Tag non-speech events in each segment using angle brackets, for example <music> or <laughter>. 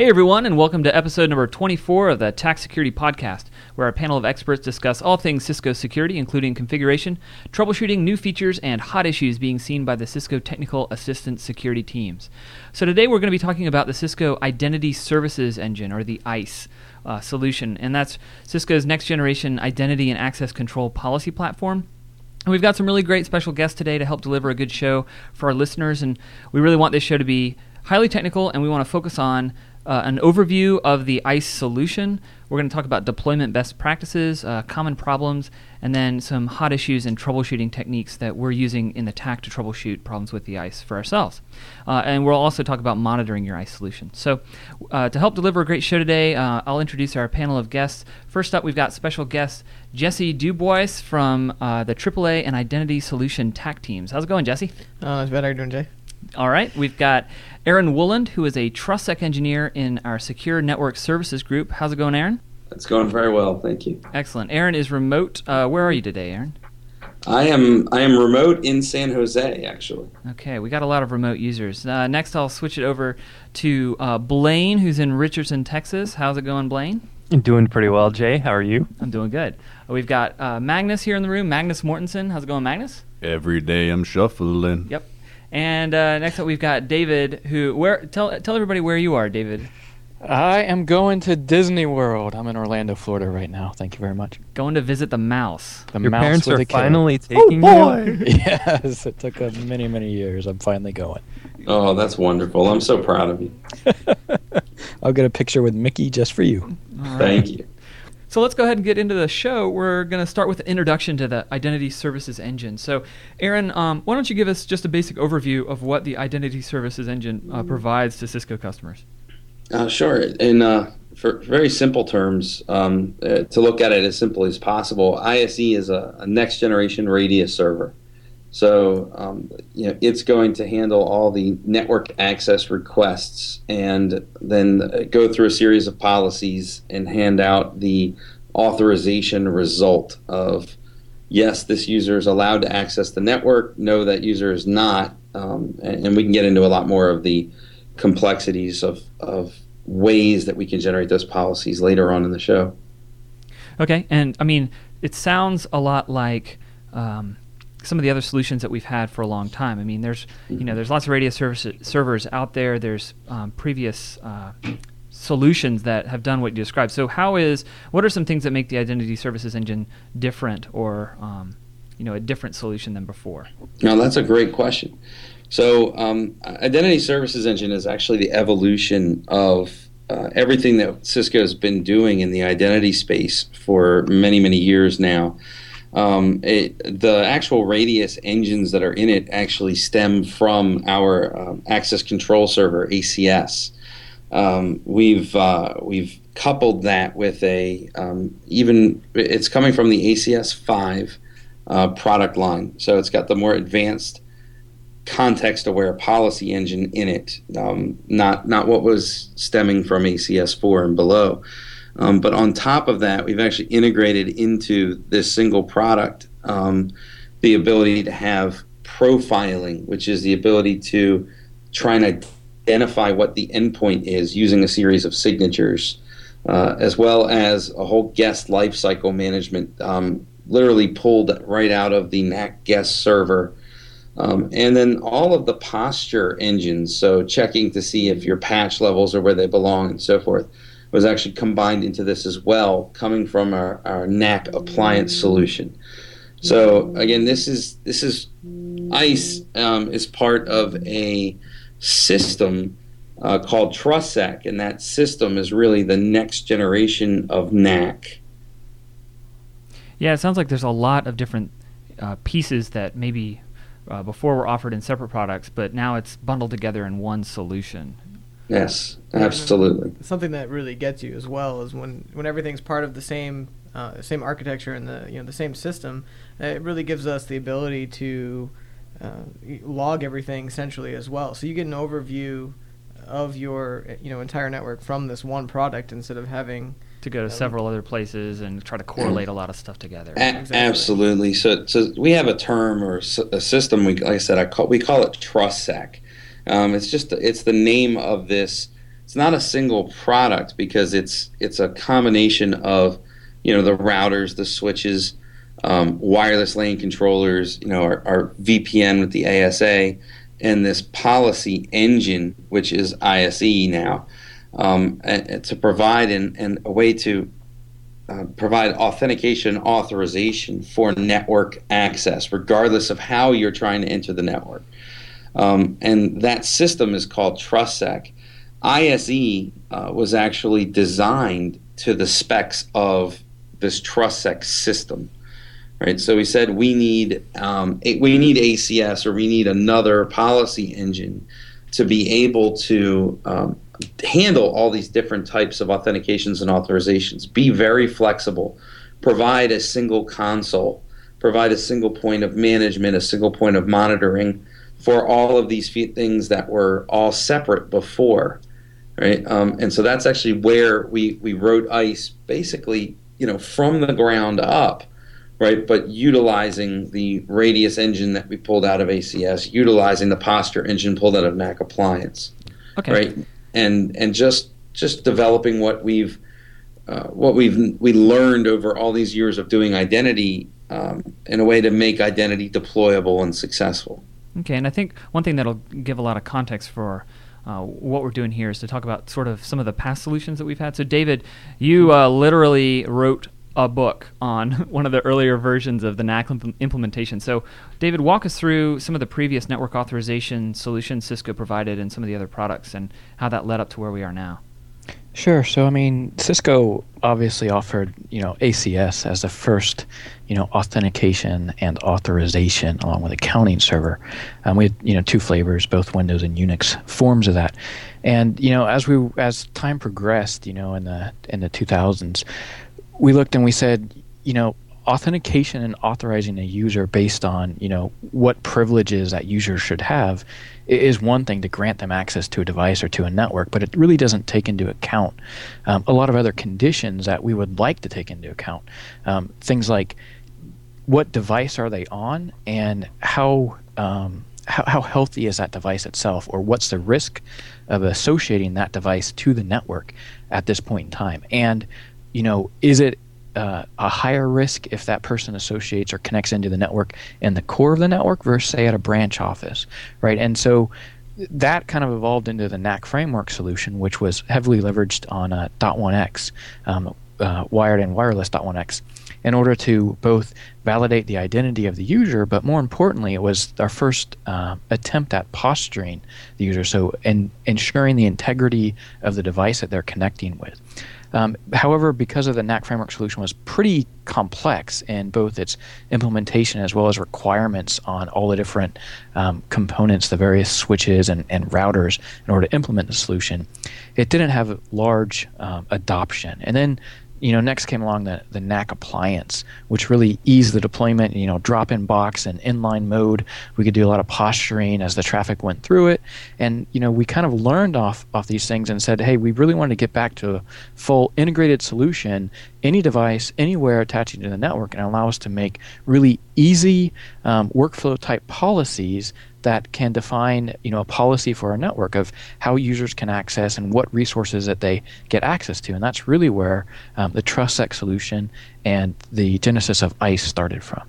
Hey everyone, and welcome to episode number 24 of the TAC Security Podcast, where our panel of experts discuss all things Cisco security, including configuration, troubleshooting, new features, and hot issues being seen by the Cisco Technical Assistance Security teams. So today we're going to be talking about the Cisco Identity Services Engine, or the ISE. Uh, solution, and that's Cisco's next generation identity and access control policy platform. And we've got some really great special guests today to help deliver a good show for our listeners, and we really want this show to be highly technical, and we want to focus on uh, an overview of the ISE solution. We're going to talk about deployment best practices, uh, common problems, and then some hot issues and troubleshooting techniques that we're using in the TAC to troubleshoot problems with the ISE for ourselves. Uh, and we'll also talk about monitoring your ISE solution. So, uh, to help deliver a great show today, uh, I'll introduce our panel of guests. First up, we've got special guest Jesse Dubois from uh, the AAA and Identity Solution TAC teams. How's it going, Jesse? Uh, it's better. Doing, Jay? All right, we've got Aaron Woland, who is a TrustSec engineer in our Secure Network Services group. How's it going, Aaron? It's going very well, thank you. Excellent. Aaron is remote. Uh, where are you today, Aaron? I am I am remote in San Jose, actually. Okay, we got a lot of remote users. Uh, next, I'll switch it over to uh, Blaine, who's in Richardson, Texas. How's it going, Blaine? Doing pretty well, Jay. How are you? I'm doing good. Uh, we've got uh, Magnus here in the room. Magnus Mortensen. How's it going, Magnus? Every day I'm shuffling. Yep. And uh, next up, we've got David. Who? Where? Tell tell everybody where you are, David. I am going to Disney World. I'm in Orlando, Florida right now. Thank you very much. Going to visit the mouse. The Your mouse parents with are a K. finally taking you. <laughs> yes, it took uh, many, many years. I'm finally going. Oh, that's wonderful. I'm so proud of you. <laughs> I'll get a picture with Mickey just for you. Thank you. So let's go ahead and get into the show. We're going to start with an introduction to the Identity Services Engine. So, Aaron, um, why don't you give us just a basic overview of what the Identity Services Engine uh, provides to Cisco customers? Uh, sure. In uh, for very simple terms, um, uh, to look at it as simply as possible, ISE is a, a next generation radius server. So um, you know, it's going to handle all the network access requests and then go through a series of policies and hand out the authorization result of yes, this user is allowed to access the network. No, that user is not. Um, and, and we can get into a lot more of the complexities of, of ways that we can generate those policies later on in the show. Okay, and I mean, it sounds a lot like um, some of the other solutions that we've had for a long time. I mean, there's you know there's lots of radio service, servers out there. There's um, previous uh, solutions that have done what you described. So, how is what are some things that make the Identity Services Engine different, or um, you know, a different solution than before? Now, that's a great question. So, um, Identity Services Engine is actually the evolution of uh, everything that Cisco has been doing in the identity space for many, many years now. Um, it, the actual radius engines that are in it actually stem from our um, access control server ACS. Um, we've uh, we've coupled that with a um, even it's coming from the ACS five uh, product line, so it's got the more advanced context aware policy engine in it, um, not not what was stemming from ACS four and below. Um, but on top of that, we've actually integrated into this single product um, the ability to have profiling, which is the ability to try and identify what the endpoint is using a series of signatures, uh, as well as a whole guest lifecycle management, um, literally pulled right out of the NAC guest server. Um, and then all of the posture engines, so checking to see if your patch levels are where they belong and so forth was actually combined into this as well, coming from our, our NAC appliance solution. So again, this is this is ISE um, is part of a system uh, called TrustSec, and that system is really the next generation of NAC. Yeah, it sounds like there's a lot of different uh, pieces that maybe uh, before were offered in separate products, but now it's bundled together in one solution. Yes, absolutely. Something that really gets you as well is when, when everything's part of the same uh, same architecture and the you know the same system. It really gives us the ability to uh, log everything centrally as well. So you get an overview of your you know entire network from this one product instead of having to go to several other places and try to correlate a lot of stuff together. A- exactly. Absolutely. So, so we have a term or a system. We, like I said, I call, we call it TrustSec. Um, it's just it's the name of this it's not a single product because it's it's a combination of you know the routers, the switches, um, wireless LAN controllers, you know our, our VPN with the ASA, and this policy engine, which is ISE now, um, and, to provide and an, a way to uh, provide authentication authorization for network access, regardless of how you're trying to enter the network. Um, and that system is called TrustSec. ISE uh, was actually designed to the specs of this TrustSec system. Right, so we said we need um, we need ACS or we need another policy engine to be able to um, handle all these different types of authentications and authorizations, be very flexible, provide a single console, provide a single point of management, a single point of monitoring for all of these things that were all separate before. Right, um, and so that's actually where we, we wrote ISE basically, you know, from the ground up, right? But utilizing the Radius engine that we pulled out of ACS, utilizing the Posture engine pulled out of NAC Appliance, okay. right? and and just just developing what we've uh, what we've we learned over all these years of doing identity um, in a way to make identity deployable and successful. Okay, and I think one thing that'll give a lot of context for uh, what we're doing here is to talk about sort of some of the past solutions that we've had. So, David, you uh, literally wrote a book on <laughs> one of the earlier versions of the NAC implementation. So, David, walk us through some of the previous network authorization solutions Cisco provided and some of the other products and how that led up to where we are now. Sure. So, I mean, Cisco obviously offered, you know, ACS as the first, you know, authentication and authorization along with accounting server. Um, we had, you know, two flavors, both Windows and Unix forms of that. And, you know, as we as time progressed, you know, in the in the 2000s, we looked and we said, you know, authentication and authorizing a user based on, you know, what privileges that user should have is one thing to grant them access to a device or to a network, but it really doesn't take into account um, a lot of other conditions that we would like to take into account. Um, things like what device are they on and how, um, how, how healthy is that device itself, or what's the risk of associating that device to the network at this point in time. And you know, is it uh, a higher risk if that person associates or connects into the network in the core of the network versus say at a branch office, right? And so that kind of evolved into the NAC framework solution, which was heavily leveraged on uh, .1x, um, uh, wired and wireless .1x, in order to both validate the identity of the user, but more importantly, it was our first uh, attempt at posturing the user, so in, ensuring the integrity of the device that they're connecting with. Um, however, because of the NAC framework solution was pretty complex in both its implementation as well as requirements on all the different um, components, the various switches and, and, routers in order to implement the solution, it didn't have large um, adoption. And then you know, next came along the, the NAC appliance, which really eased the deployment, you know, drop in box and inline mode. We could do a lot of posturing as the traffic went through it. And, you know, we kind of learned off, off these things and said, hey, we really wanted to get back to a full integrated solution, any device, anywhere attaching to the network, and allow us to make really easy um, workflow type policies that can define you know a policy for a network of how users can access and what resources that they get access to. And that's really where um, the TrustSec solution and the genesis of ISE started from.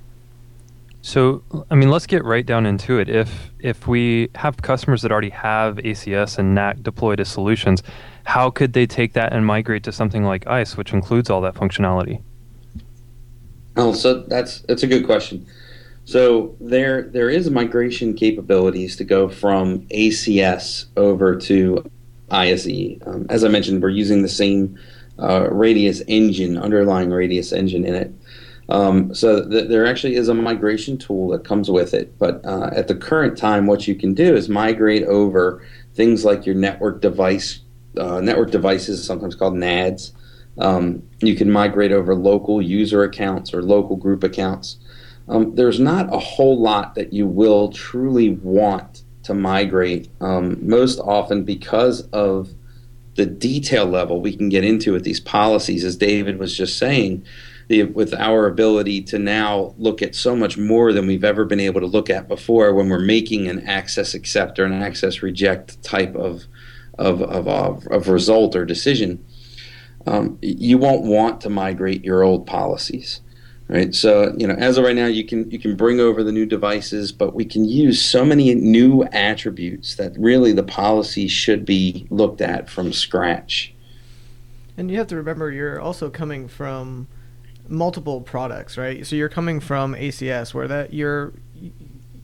So I mean let's get right down into it. If if we have customers that already have ACS and NAC deployed as solutions how could they take that and migrate to something like ISE which includes all that functionality? Oh, so that's that's a good question. So there there is migration capabilities to go from ACS over to ISE. Um, as I mentioned, we're using the same uh, Radius engine, underlying Radius engine in it. Um, so th- there actually is a migration tool that comes with it. But uh, at the current time, what you can do is migrate over things like your network device, uh, network devices, sometimes called NADs. Um, you can migrate over local user accounts or local group accounts um, there's not a whole lot that you will truly want to migrate. Um, most often, because of the detail level we can get into with these policies, as David was just saying, the, with our ability to now look at so much more than we've ever been able to look at before when we're making an access accept or an access reject type of of, of, of, of result or decision, um, you won't want to migrate your old policies right so you know as of right now you can you can bring over the new devices but we can use so many new attributes that really the policy should be looked at from scratch and you have to remember you're also coming from multiple products right so you're coming from acs where that you're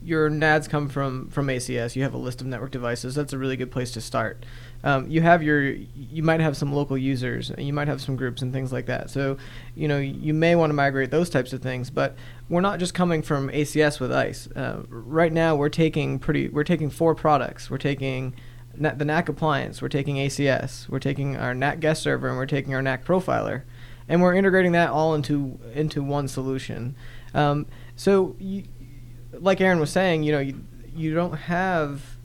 your NADs come from from ACS. You have a list of network devices. That's a really good place to start. Um, you have your you might have some local users. You might have some groups and things like that. So you know you may want to migrate those types of things. But we're not just coming from ACS with ISE. Uh, right now we're taking pretty we're taking four products. We're taking the NAC appliance. We're taking ACS. We're taking our NAC guest server and we're taking our NAC profiler, and we're integrating that all into into one solution. Um, so you, like Aaron was saying, you know, you, you don't have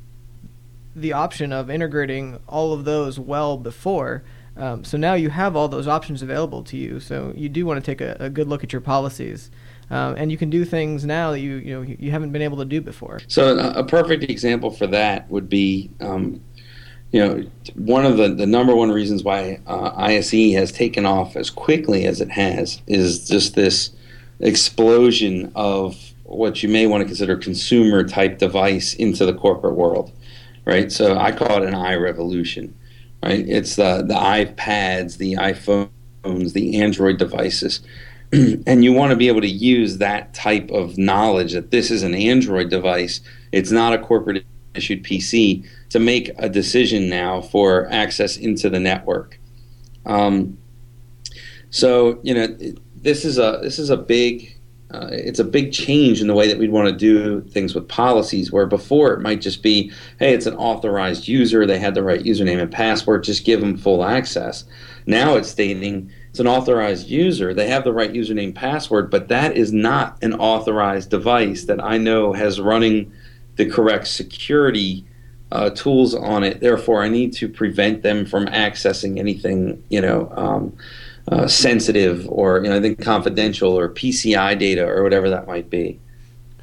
the option of integrating all of those well before. Um, so now you have all those options available to you. So you do want to take a, a good look at your policies. Um, and you can do things now that you you know you haven't been able to do before. So a perfect example for that would be, um, you know, one of the, the number one reasons why uh, ISE has taken off as quickly as it has is just this explosion of what you may want to consider consumer type device into the corporate world, right? So I call it an eye revolution, right? It's the the iPads, the iPhones, the Android devices. <clears throat> and you want to be able to use that type of knowledge that this is an Android device, it's not a corporate issued PC, to make a decision now for access into the network. Um, so you know this is a this is a big uh, it's a big change in the way that we'd want to do things with policies where before it might just be hey it's an authorized user they had the right username and password just give them full access. Now it's stating it's an authorized user they have the right username password but that is not an authorized device that i know has running the correct security uh, tools on it. Therefore i need to prevent them from accessing anything you know um, uh, sensitive or you know, I think confidential or PCI data or whatever that might be.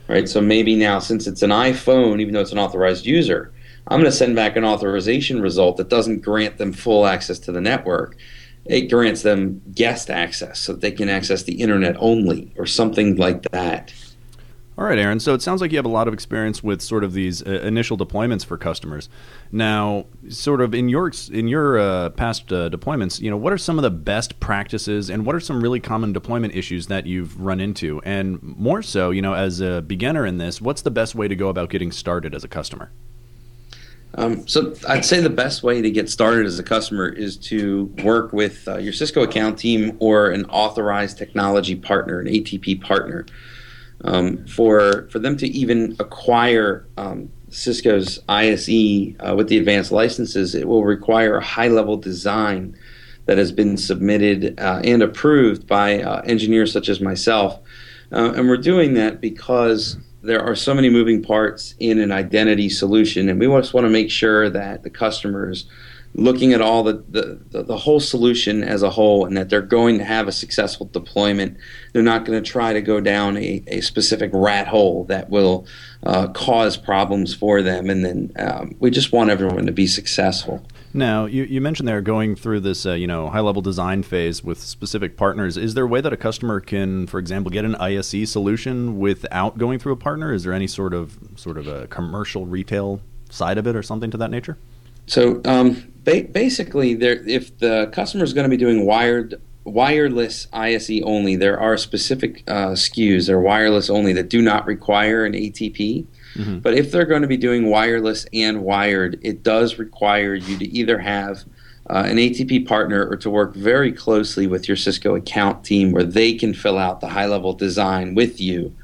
Right. So maybe now, since it's an iPhone, even though it's an authorized user, I'm going to send back an authorization result that doesn't grant them full access to the network. It grants them guest access so that they can access the internet only or something like that. All right, Aaron. So it sounds like you have a lot of experience with sort of these uh, initial deployments for customers. Now, sort of in your in your uh, past uh, deployments, you know, what are some of the best practices, and what are some really common deployment issues that you've run into? And more so, you know, as a beginner in this, what's the best way to go about getting started as a customer? Um, so I'd say the best way to get started as a customer is to work with uh, your Cisco account team or an authorized technology partner, an ATP partner um, for for them to even acquire um, Cisco's ISE uh, with the advanced licenses, it will require a high level design that has been submitted uh, and approved by uh, engineers such as myself. Uh, and we're doing that because there are so many moving parts in an identity solution, and we just want to make sure that the customers looking at all the, the, the, whole solution as a whole and that they're going to have a successful deployment. They're not going to try to go down a, a specific rat hole that will uh, cause problems for them. And then um, we just want everyone to be successful. Now, you, you mentioned they're going through this, uh, you know, high-level design phase with specific partners. Is there a way that a customer can, for example, get an ISE solution without going through a partner? Is there any sort of sort of a commercial retail side of it or something to that nature? So um, ba- basically, there, if the customer is going to be doing wired wireless ISE only, there are specific uh, SKUs that are wireless only that do not require an ATP. Mm-hmm. But if they're going to be doing wireless and wired, it does require you to either have uh, an ATP partner or to work very closely with your Cisco account team where they can fill out the high level design with you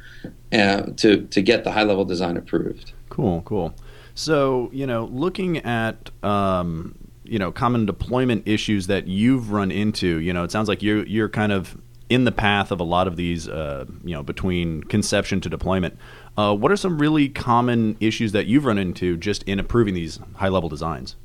uh, to, to get the high level design approved. Cool, cool. So, you know, looking at um, you know common deployment issues that you've run into, you know, it sounds like you're you're kind of in the path of a lot of these, uh, you know, between conception to deployment. Uh, what are some really common issues that you've run into just in approving these high level designs?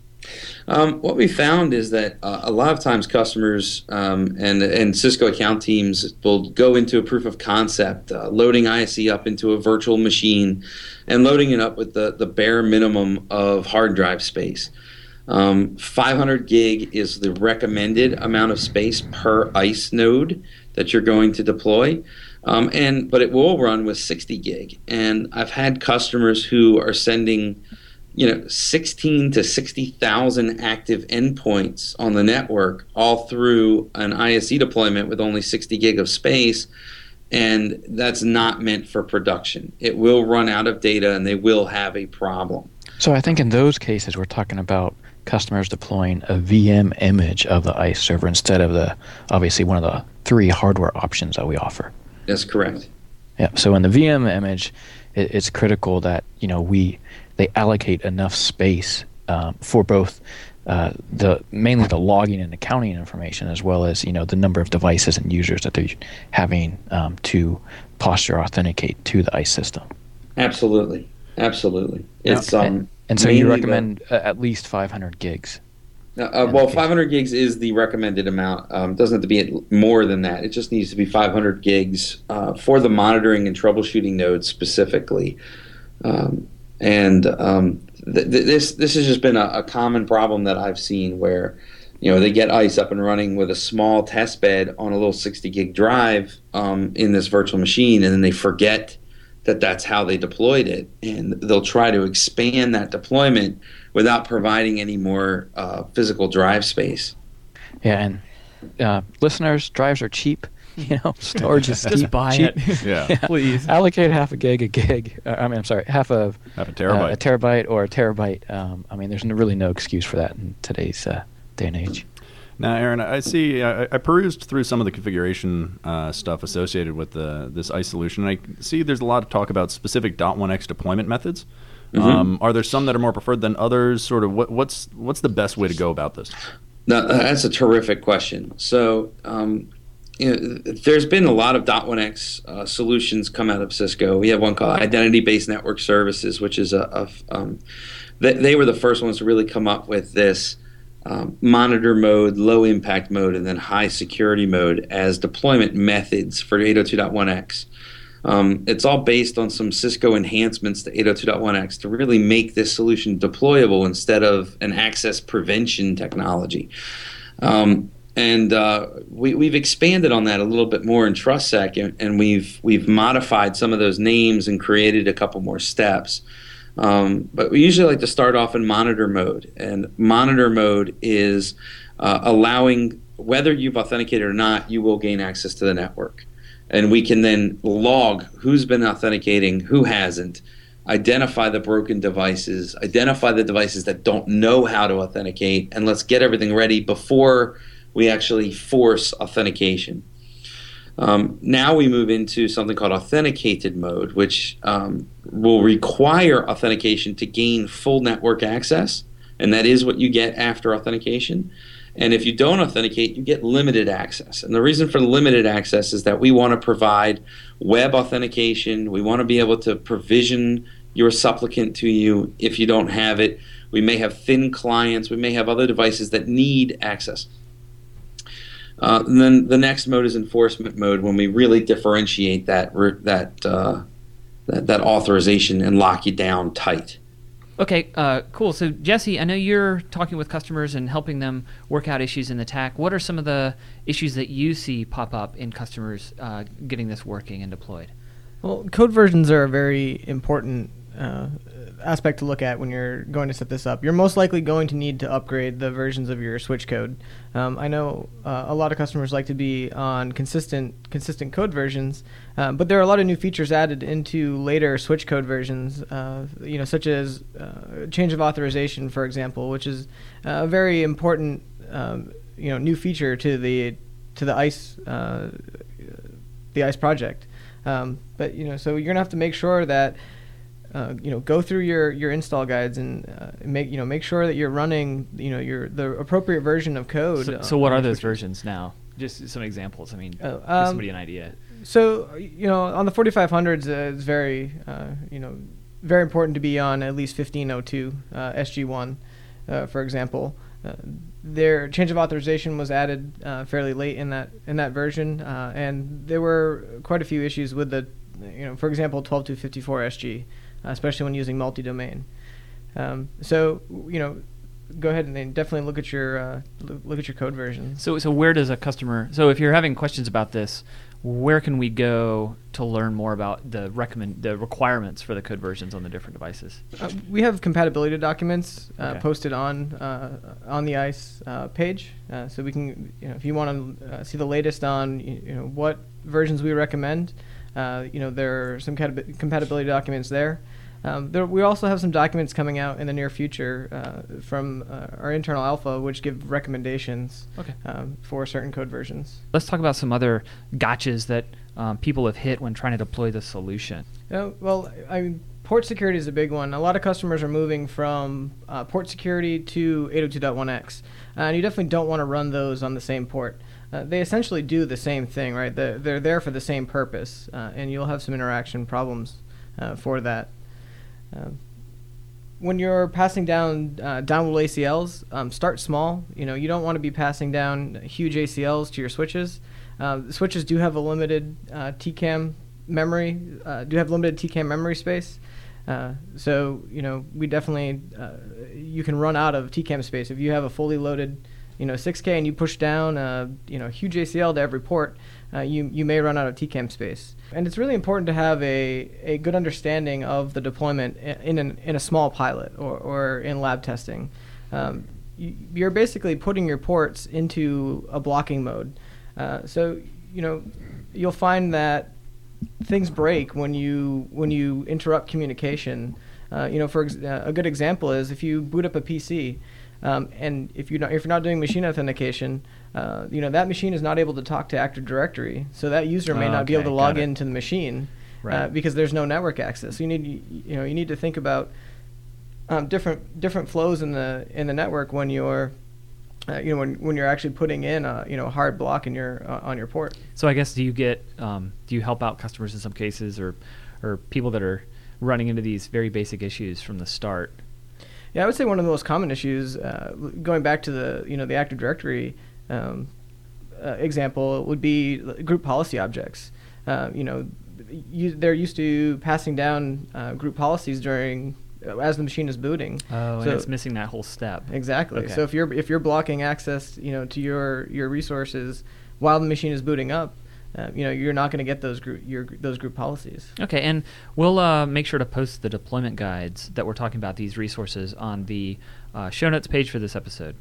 Um, what we found is that uh, a lot of times customers um, and and Cisco account teams will go into a proof of concept, uh, loading ISE up into a virtual machine, and loading it up with the the bare minimum of hard drive space. Um, 500 gig is the recommended amount of space per ISE node that you're going to deploy. Um, and but it will run with 60 gig. And I've had customers who are sending, you know, 16 to 60,000 active endpoints on the network all through an ISE deployment with only 60 gig of space. And that's not meant for production. It will run out of data and they will have a problem. So I think in those cases, we're talking about customers deploying a VM image of the ISE server instead of the obviously one of the three hardware options that we offer. That's correct. Yeah. So in the VM image, it, it's critical that you know we they allocate enough space um, for both uh, the mainly the logging and accounting information as well as you know the number of devices and users that they're having um, to posture authenticate to the ISE system. Absolutely, absolutely. It's um. And, and so you recommend the, at least 500 gigs. Uh, uh, well, 500 gigs is the recommended amount. Um, doesn't have to be more than that. It just needs to be 500 gigs uh, for the monitoring and troubleshooting nodes specifically. Um, and um, th- th- this this has just been a, a, common problem that I've seen where you know they get ISE up and running with a small test bed on a little 60 gig drive um, in this virtual machine, and then they forget that that's how they deployed it, and they'll try to expand that deployment without providing any more uh, physical drive space. Yeah, and uh, listeners, drives are cheap. <laughs> You know, storage is <laughs> just cheap, buy cheap. it. <laughs> yeah. yeah. please allocate half a gig, a gig. Uh, I mean, I'm sorry, half a half a terabyte, uh, a terabyte or a terabyte. Um, I mean, there's no, really no excuse for that in today's uh, day and age. Now, Aaron, I see. I, I perused through some of the configuration uh, stuff associated with the, this ISE solution. I see there's a lot of talk about specific .1x deployment methods. Mm-hmm. Um, are there some that are more preferred than others? Sort of, what, what's what's the best way to go about this? No, that's a terrific question. So, um, you know, there's been a lot of .1x uh, solutions come out of Cisco. We have one called Identity-Based Network Services, which is a, a um, they, they, were the first ones to really come up with this um, monitor mode, low impact mode, and then high security mode as deployment methods for 802.1x. Um, it's all based on some Cisco enhancements to 802.1x to really make this solution deployable instead of an access prevention technology. Um, and uh, we, have expanded on that a little bit more in TrustSec, and, and, we've we've modified some of those names and created a couple more steps. Um, but we usually like to start off in monitor mode, and monitor mode is uh, allowing whether you've authenticated or not, you will gain access to the network and we can then log who's been authenticating, who hasn't, identify the broken devices, identify the devices that don't know how to authenticate, and let's get everything ready before we actually force authentication. Um, now we move into something called authenticated mode, which um, will require authentication to gain full network access, and that is what you get after authentication. And if you don't authenticate, you get limited access. And the reason for limited access is that we want to provide web authentication. We want to be able to provision your supplicant to you if you don't have it. We may have thin clients. We may have other devices that need access. Uh, and then the next mode is enforcement mode when we really differentiate that that, uh, that that authorization and lock you down tight. Okay, uh, cool. So, Jesse, I know you're talking with customers and helping them work out issues in the TAC. What are some of the issues that you see pop up in customers uh, getting this working and deployed? Well, code versions are a very important uh, aspect to look at when you're going to set this up. You're most likely going to need to upgrade the versions of your switch code. Um, I know uh, a lot of customers like to be on consistent consistent code versions, uh, but there are a lot of new features added into later switch code versions. Uh, you know, such as uh, change of authorization, for example, which is a very important um, you know new feature to the to the ISE uh, the ISE project. Um, but you know, so you're gonna have to make sure that uh, you know, go through your, your install guides and uh, make you know make sure that you're running you know your the appropriate version of code. So, so what are those versions now? Just some examples. I mean, uh, um, give somebody an idea. So you know, on the 4500s, uh, it's very uh, you know very important to be on at least 1502 uh, SG1, for example. their change of authorization was added fairly late in that in that version, and there were quite a few issues with the you know, for example, 12254 SG especially when using multi-domain. Um, so you know, go ahead and definitely look at your uh, look, at your code versions. So, so where does a customer? So, if you're having questions about this, where can we go to learn more about the recommend the requirements for the code versions on the different devices? Uh, we have compatibility documents uh, Okay. posted on uh, on the ISE uh, page, uh, so we can, you know, if you want to uh, see the latest on, you you know, what versions we recommend, uh, you know, there are some compatibility documents there. Um, there. We also have some documents coming out in the near future uh, from uh, our internal alpha, which give recommendations Okay. um, for certain code versions. Let's talk about some other gotchas that um, people have hit when trying to deploy the solution. Uh, well, I mean, port security is a big one. A lot of customers are moving from uh, port security to 802.1x, uh, and you definitely don't want to run those on the same port. Uh, they essentially do the same thing, right? They're, they're there for the same purpose, uh, and you'll have some interaction problems uh, for that. Um, when you're passing down uh, download ACLs, um, start small. You know, you don't want to be passing down huge ACLs to your switches. Uh, switches do have a limited uh, TCAM memory, uh, do have limited TCAM memory space. Uh, so you know, we definitely uh, you can run out of TCAM space if you have a fully loaded, you know, 6K and you push down a you know huge ACL to every port. Uh, you you may run out of TCAM space, and it's really important to have a, a good understanding of the deployment in an, in a small pilot or, or in lab testing. Um, you, you're basically putting your ports into a blocking mode. Uh, so you know you'll find that things break when you when you interrupt communication. Uh, you know, for ex- uh, a good example is if you boot up a PC, um, and if you're not if you're not doing machine authentication, uh, you know that machine is not able to talk to Active Directory, so that user may not be able to log into the machine uh, because there's no network access. So You need you know you need to think about um, different different flows in the in the network when you're uh, you know when, when you're actually putting in a you know a hard block in your uh, on your port. So, I guess do you get um, do you help out customers in some cases, or or people that are running into these very basic issues from the start? Yeah, I would say one of the most common issues, uh, going back to the you know the Active Directory um, uh, example, would be group policy objects. Uh, you know, you, they're used to passing down uh, group policies during uh, as the machine is booting. Oh, So- and it's missing that whole step. Exactly. Okay. So if you're if you're blocking access, you know, to your your resources while the machine is booting up, uh, you know, you're not going to get those group your those group policies. Okay, and we'll uh, make sure to post the deployment guides that we're talking about these resources on the uh, show notes page for this episode.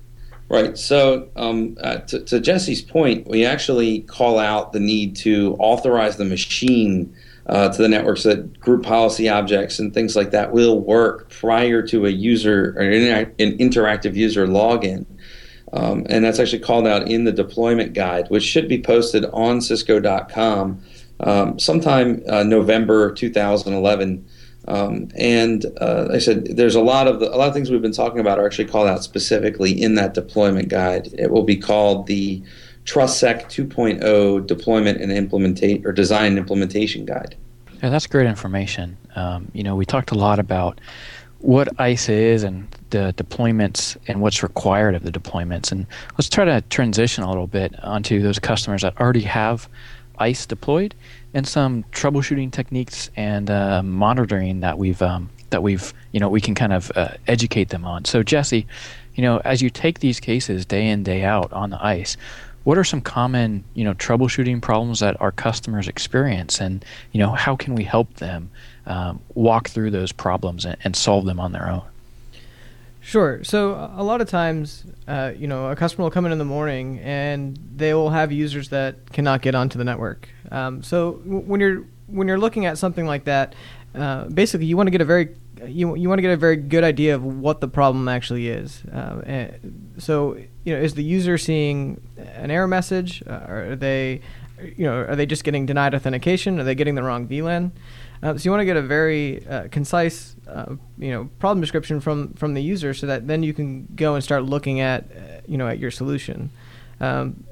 Right. So, um, uh, to, to Jesse's point, we actually call out the need to authorize the machine uh, to the network so that group policy objects and things like that will work prior to a user or an, interac- an interactive user login. Um, and that's actually called out in the deployment guide, which should be posted on Cisco.com um, sometime uh, November 2011. Um, and uh, like I said, there's a lot of the, a lot of things we've been talking about are actually called out specifically in that deployment guide. It will be called the TrustSec 2.0 deployment and implementate or design implementation guide. Yeah, that's great information. Um, you know, we talked a lot about what ICE is and the deployments and what's required of the deployments. And let's try to transition a little bit onto those customers that already have ISE deployed and some troubleshooting techniques and uh, monitoring that we've um, that we've you know we can kind of uh, educate them on. So Jesse, you know, as you take these cases day in day out on the ISE, what are some common you know troubleshooting problems that our customers experience and you know how can we help them um, walk through those problems and, and solve them on their own Sure. So a lot of times, uh, you know, a customer will come in in the morning and they will have users that cannot get onto the network. Um, so w- when you're when you're looking at something like that, uh, basically you want to get a very you, you want to get a very good idea of what the problem actually is. Uh, and so you know, is the user seeing an error message? Uh, are they you know, are they just getting denied authentication? Are they getting the wrong VLAN? Uh, so you want to get a very uh, concise, uh, you know, problem description from from the user, so that then you can go and start looking at, uh, you know, at your solution. Um,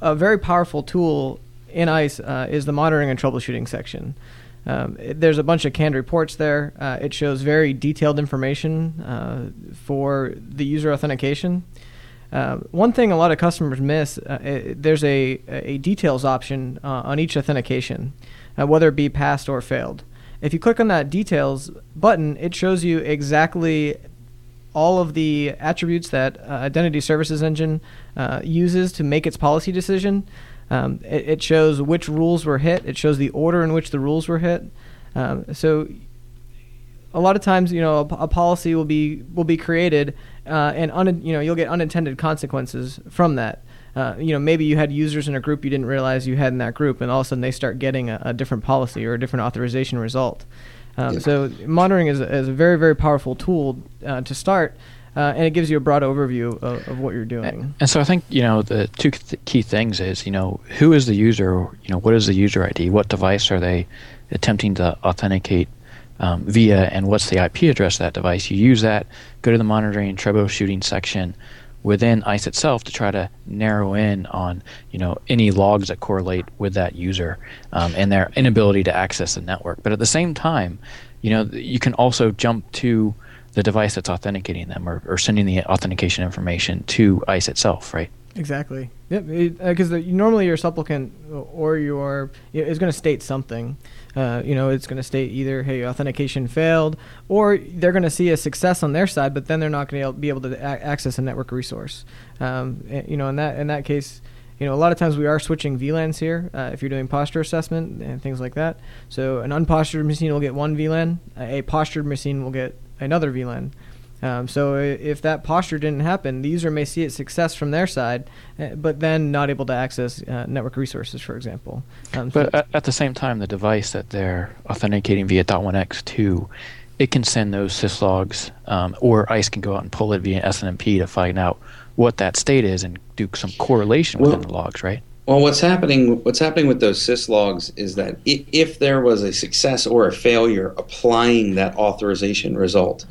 a very powerful tool in ISE uh, is the monitoring and troubleshooting section. Um, it- there's a bunch of canned reports there. Uh, it shows very detailed information for the user authentication. Uh, one thing a lot of customers miss, uh, i there's a, a details option uh, on each authentication, whether it be passed or failed. If you click on that details button, it shows you exactly all of the attributes that uh, Identity Services Engine uh, uses to make its policy decision. Um, it, it, shows which rules were hit. It shows the order in which the rules were hit. Um, so a lot of times, you know, a, a policy will be will be created, uh, and un, you know you'll get unintended consequences from that. Uh, you know, maybe you had users in a group you didn't realize you had in that group, and all of a sudden they start getting a, a different policy or a different authorization result. Um, yeah. So monitoring is, is a very very powerful tool uh, to start. Uh, and it gives you a broad overview of, of, what you're doing. And so I think you know the two th- key things is you know who is the user, you know what is the user ID, what device are they attempting to authenticate um, via, and what's the IP address of that device. You use that, go to the monitoring troubleshooting section within ISE itself to try to narrow in on you know any logs that correlate with that user um, and their inability to access the network. But at the same time, you know you can also jump to the device that's authenticating them or, or sending the authentication information to ISE itself, right? Exactly. Yep. Because uh, normally your supplicant or your is going to state something. Uh, you know, it's going to state either, hey, authentication failed, or they're going to see a success on their side, but then they're not going to be able to a- access a network resource. Um, and, you know, in that in that case, you know, a lot of times we are switching VLANs here uh, if you're doing posture assessment and things like that. So an unpostured machine will get one VLAN, a postured machine will get another VLAN. Um, so if that posture didn't happen, the user may see it success from their side, uh, but then not able to access uh, network resources, for example. Um, but so at, at, the same time, the device that they're authenticating via .1x2, it can send those syslogs, um, or ISE can go out and pull it via SNMP to find out what that state is and do some correlation well, within the logs, right? Well, what's happening? What's happening with those syslogs is that if there was a success or a failure applying that authorization result,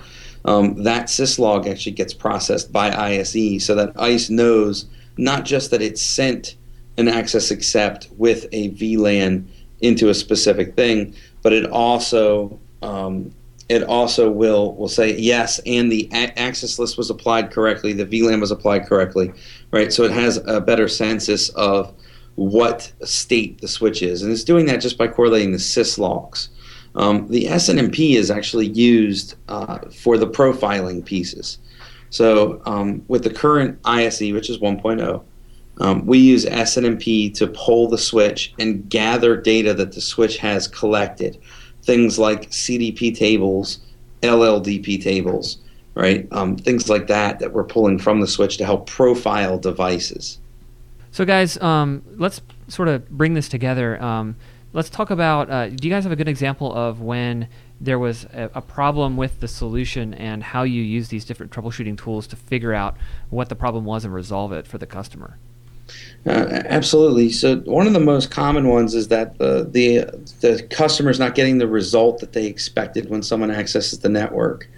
um, that syslog actually gets processed by ISE so that ISE knows not just that it sent an access accept with a VLAN into a specific thing, but it also um, it also will will say yes, and the a- access list was applied correctly, the VLAN was applied correctly, right? So it has a better census of what state the switch is, and it's doing that just by correlating the syslogs. Um, the SNMP is actually used uh, for the profiling pieces. So um, with the current ISE, which is 1.0, um, we use SNMP to pull the switch and gather data that the switch has collected. Things like CDP tables, LLDP tables, right? Um, things like that that we're pulling from the switch to help profile devices. So, guys, um, let's sort of bring this together. Um, let's talk about. Uh, do you guys have a good example of when there was a, a, problem with the solution and how you use these different troubleshooting tools to figure out what the problem was and resolve it for the customer? Uh, absolutely. So one of the most common ones is that the the customer is not getting the result that they expected when someone accesses the network.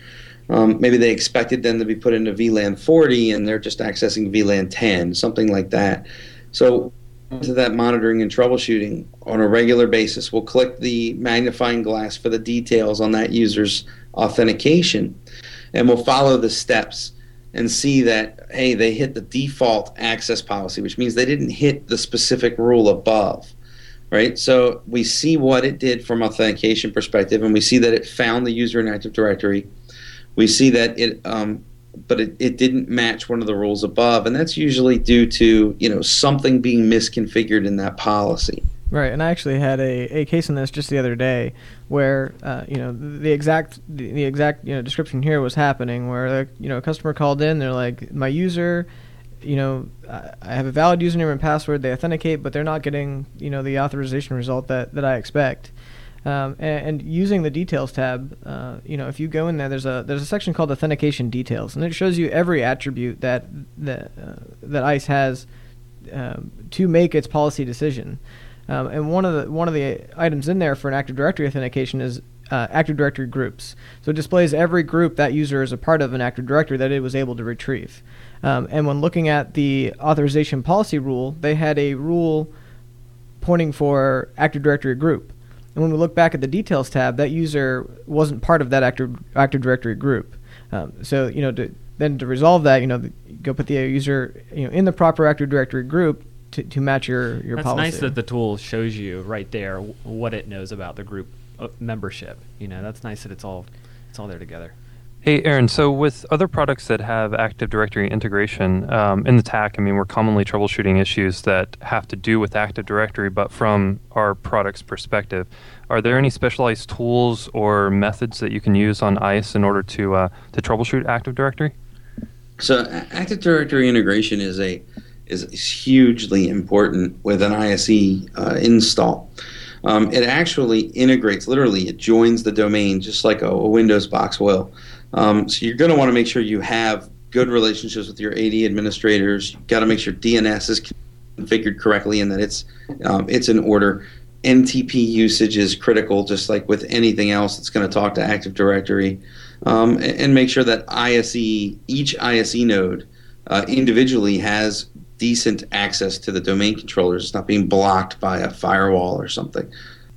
Um, maybe they expected them to be put into VLAN 40 and they're just accessing VLAN 10, something like that. So to that monitoring and troubleshooting on a regular basis. We'll click the magnifying glass for the details on that user's authentication, and we'll follow the steps and see that hey, they hit the default access policy, which means they didn't hit the specific rule above. Right, so we see what it did from authentication perspective, and we see that it found the user in Active Directory. We see that it um, but it, it didn't match one of the rules above, and that's usually due to you know something being misconfigured in that policy. Right, and I actually had a, a case in this just the other day where uh, you know the exact the, the, exact you know description here was happening where uh, you know a customer called in, they're like my user, you know I have a valid username and password, they authenticate, but they're not getting you know the authorization result that that I expect. Um, and, and, using the details tab, uh, you know, if you go in there, there's a there's a section called authentication details, and it shows you every attribute that that uh, that ISE has um, to make its policy decision. Um, and one of the one of the items in there for an Active Directory authentication is uh, Active Directory groups. So it displays every group that user is a part of an Active Directory that it was able to retrieve. Um, and when looking at the authorization policy rule, they had a rule pointing for Active Directory group. And when we look back at the details tab, that user wasn't part of that Active, Active Directory group. Um, so, you know, to, then to resolve that, you know, go put the user, you know, in the proper Active Directory group to, to match your, your That's policy. nice that the tool shows you right there what it knows about the group uh, membership. You know, that's nice that it's all, it's all there together. Hey, Aaron. So, with other products that have Active Directory integration um, in the TAC, I mean, we're commonly troubleshooting issues that have to do with Active Directory, but from our product's perspective, are there any specialized tools or methods that you can use on ISE in order to uh, to troubleshoot Active Directory? So, Active Directory integration is a is hugely important with an ISE uh, install. Um, it actually integrates, literally, it joins the domain just like a, a Windows box will. Um, so you're going to want to make sure you have good relationships with your AD administrators. You've got to make sure DNS is configured correctly and that it's um, it's in order. NTP usage is critical, just like with anything else that's going to talk to Active Directory, um, and, and, make sure that ISE each ISE node uh, individually has decent access to the domain controllers. It's not being blocked by a firewall or something.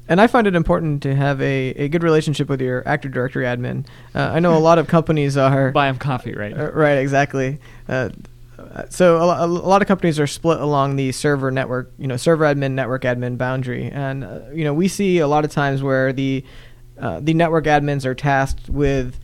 And I find it important to have a, a good relationship with your Active Directory admin. Uh, I know a lot of companies are buy them coffee, right? Uh, right, exactly. Uh, so a, a, lot of companies are split along the server network, you know, server admin, network admin boundary, and uh, you know we see a lot of times where the uh, the network admins are tasked with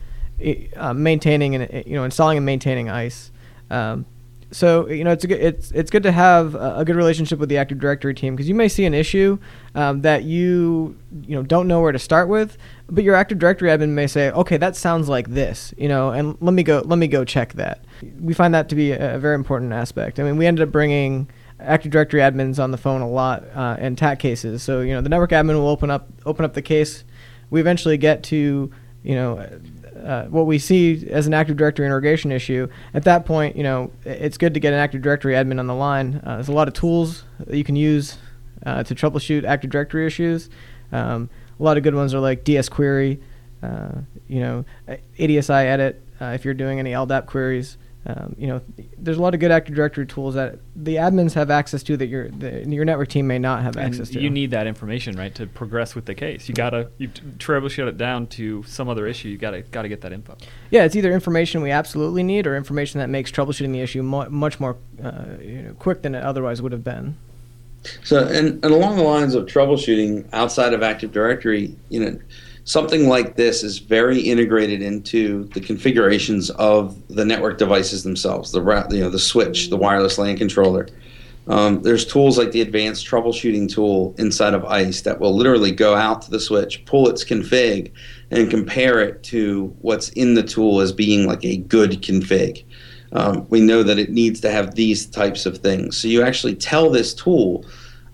uh, maintaining and you know installing and maintaining ISE. Um, so you know it's a good, it's it's good to have a good relationship with the Active Directory team because you may see an issue um, that you you know don't know where to start with, but your Active Directory admin may say, okay, that sounds like this, you know, and let me go let me go check that. We find that to be a, a very important aspect. I mean, we ended up bringing Active Directory admins on the phone a lot uh, in TAC cases. So you know the network admin will open up open up the case. We eventually get to you know uh, what we see as an Active Directory integration issue, at that point, you know, it's good to get an Active Directory admin on the line. Uh, there's a lot of tools that you can use uh, to troubleshoot Active Directory issues. Um, a lot of good ones are like DS Query, uh, you know, ADSI Edit uh, if you're doing any LDAP queries. Um, you know, there's a lot of good Active Directory tools that the admins have access to that your the, your network team may not have and access to. You need that information, right, to progress with the case. You gotta you troubleshoot it down to some other issue. You gotta gotta get that info. Yeah, it's either information we absolutely need or information that makes troubleshooting the issue mo- much more uh, you know, quick than it otherwise would have been. So, and, and along the lines of troubleshooting outside of Active Directory, you know something like this is very integrated into the configurations of the network devices themselves, the you know the switch, the wireless LAN controller. Um, there's tools like the advanced troubleshooting tool inside of ISE that will literally go out to the switch, pull its config, and compare it to what's in the tool as being like a good config. Um, we know that it needs to have these types of things. So you actually tell this tool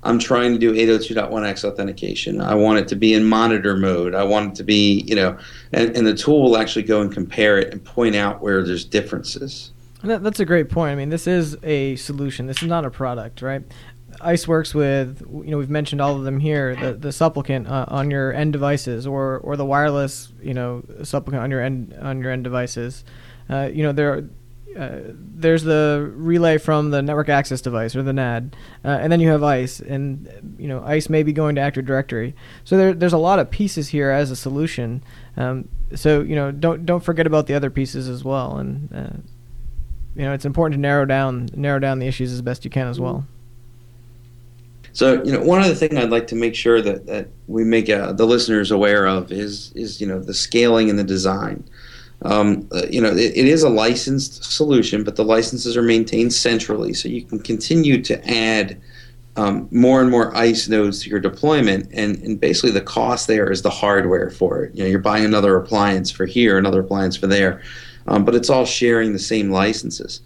I'm trying to do 802.1x authentication. I want it to be in monitor mode. I want it to be, you know, and, and the tool will actually go and compare it and point out where there's differences. That, that's a great point. I mean, this is a solution. This is not a product, right? ISE works with, you know, we've mentioned all of them here. The the supplicant uh, on your end devices, or or the wireless, you know, supplicant on your end on your end devices. Uh, you know, there uh, there's the relay from the network access device or the NAD, uh, and then you have ISE, and you know ISE may be going to Active Directory. So there, there's a lot of pieces here as a solution. Um, so you know don't don't forget about the other pieces as well, and uh, you know it's important to narrow down narrow down the issues as best you can as well. So you know one other thing I'd like to make sure that, that we make uh, the listeners aware of is is you know the scaling and the design. Um, uh, you know, it, it is a licensed solution, but the licenses are maintained centrally, so you can continue to add um, more and more ISE nodes to your deployment, and, and basically the cost there is the hardware for it. You know, you're buying another appliance for here, another appliance for there, um, but it's all sharing the same licenses.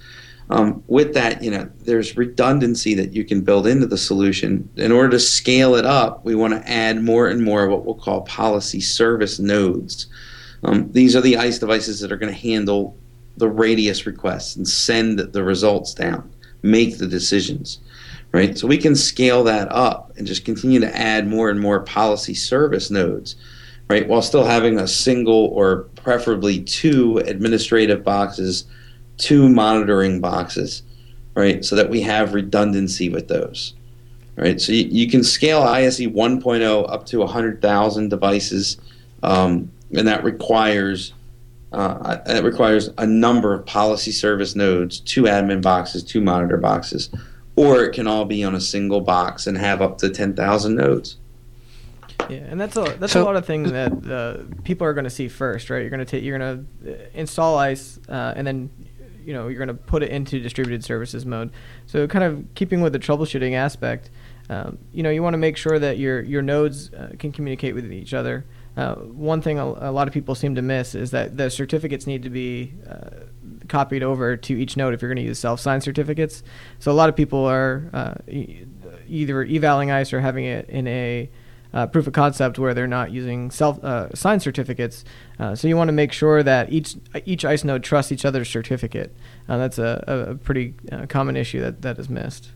Um, with that, you know, there's redundancy that you can build into the solution. In order to scale it up, we want to add more and more what we'll call policy service nodes. Um, these are the ISE devices that are going to handle the radius requests and send the results down, make the decisions, right? So we can scale that up and just continue to add more and more policy service nodes, right? While still having a single or preferably two administrative boxes, two monitoring boxes, right? So that we have redundancy with those, right? So you, you can scale ISE 1.0 up to 100,000 devices. Um, and that requires uh, it requires a number of policy service nodes, two admin boxes, two monitor boxes, or it can all be on a single box and have up to 10,000 nodes. Yeah, and that's a that's So- a lot of things that uh, people are going to see first, right? You're going to take you're going to install ISE, uh, and then you know you're going to put it into distributed services mode. So kind of keeping with the troubleshooting aspect, um, you know you want to make sure that your your nodes uh, can communicate with each other. Uh, one thing a, a lot of people seem to miss is that the certificates need to be uh, copied over to each node if you're going to use self-signed certificates. So a lot of people are uh, e- either evaling ISE or having it in a uh, proof of concept where they're not using self uh, signed certificates. Uh, so you want to make sure that each each ISE node trusts each other's certificate. That's a, a, pretty common issue that, that is missed.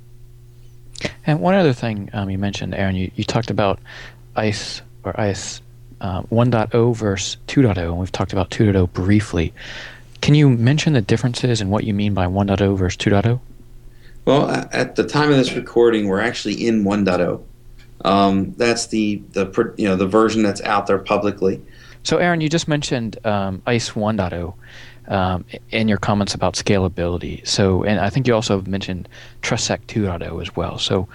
And one other thing um, you mentioned, Aaron, you, you talked about ISE or ISE uh, 1.0 versus 2.0, and we've talked about 2.0 briefly. Can you mention the differences and what you mean by 1.0 versus 2.0? Well, at the time of this recording, we're actually in 1.0. Um, that's the the you know the version that's out there publicly. So, Aaron, you just mentioned um, ISE 1.0 um, in your comments about scalability. So, and I think you also mentioned TrustSec 2.0 as well. So,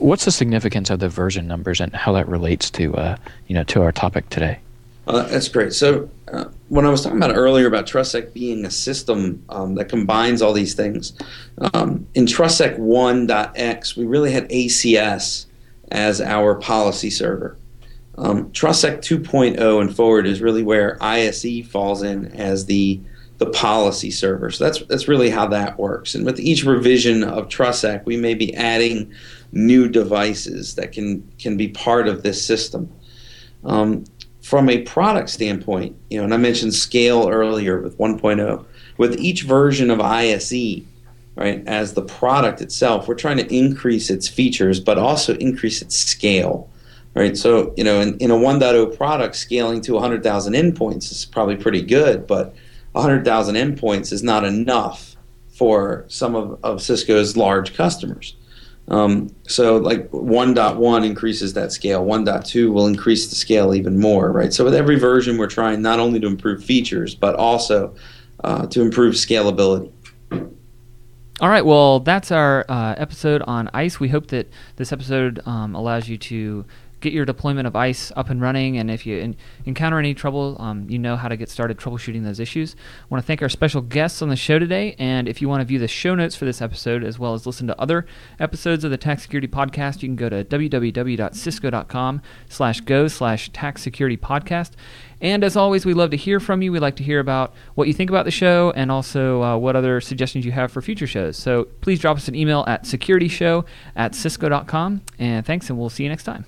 what's the significance of the version numbers and how that relates to uh, you know to our topic today? Uh, that's great. So uh, when I was talking about earlier about TrustSec being a system um, that combines all these things, um, in TrustSec 1.x we really had ACS as our policy server. Um, TrustSec 2.0 and forward is really where ISE falls in as the the policy server. So that's that's really how that works. And with each revision of TrustSec, we may be adding new devices that can can be part of this system. Um, from a product standpoint, you know, and I mentioned scale earlier with 1.0. With each version of ISE, right, as the product itself, we're trying to increase its features, but also increase its scale, right? So, you know, in, in a 1.0 product, scaling to 100,000 endpoints is probably pretty good, but 100,000 endpoints is not enough for some of, of Cisco's large customers. Um, so like 1.1 increases that scale. 1.2 will increase the scale even more, right? So with every version, we're trying not only to improve features, but also uh, to improve scalability. All right, well, that's our uh, episode on ISE. We hope that this episode um, allows you to get your deployment of ISE up and running. And if you en- encounter any trouble, um, you know how to get started troubleshooting those issues. I want to thank our special guests on the show today. And if you want to view the show notes for this episode, as well as listen to other episodes of the TAC Security Podcast, you can go to www.cisco.com slash go slash TAC security podcast. And as always, we love to hear from you. We like to hear about what you think about the show and also uh, what other suggestions you have for future shows. So please drop us an email at securityshow at cisco.com. And thanks, and we'll see you next time.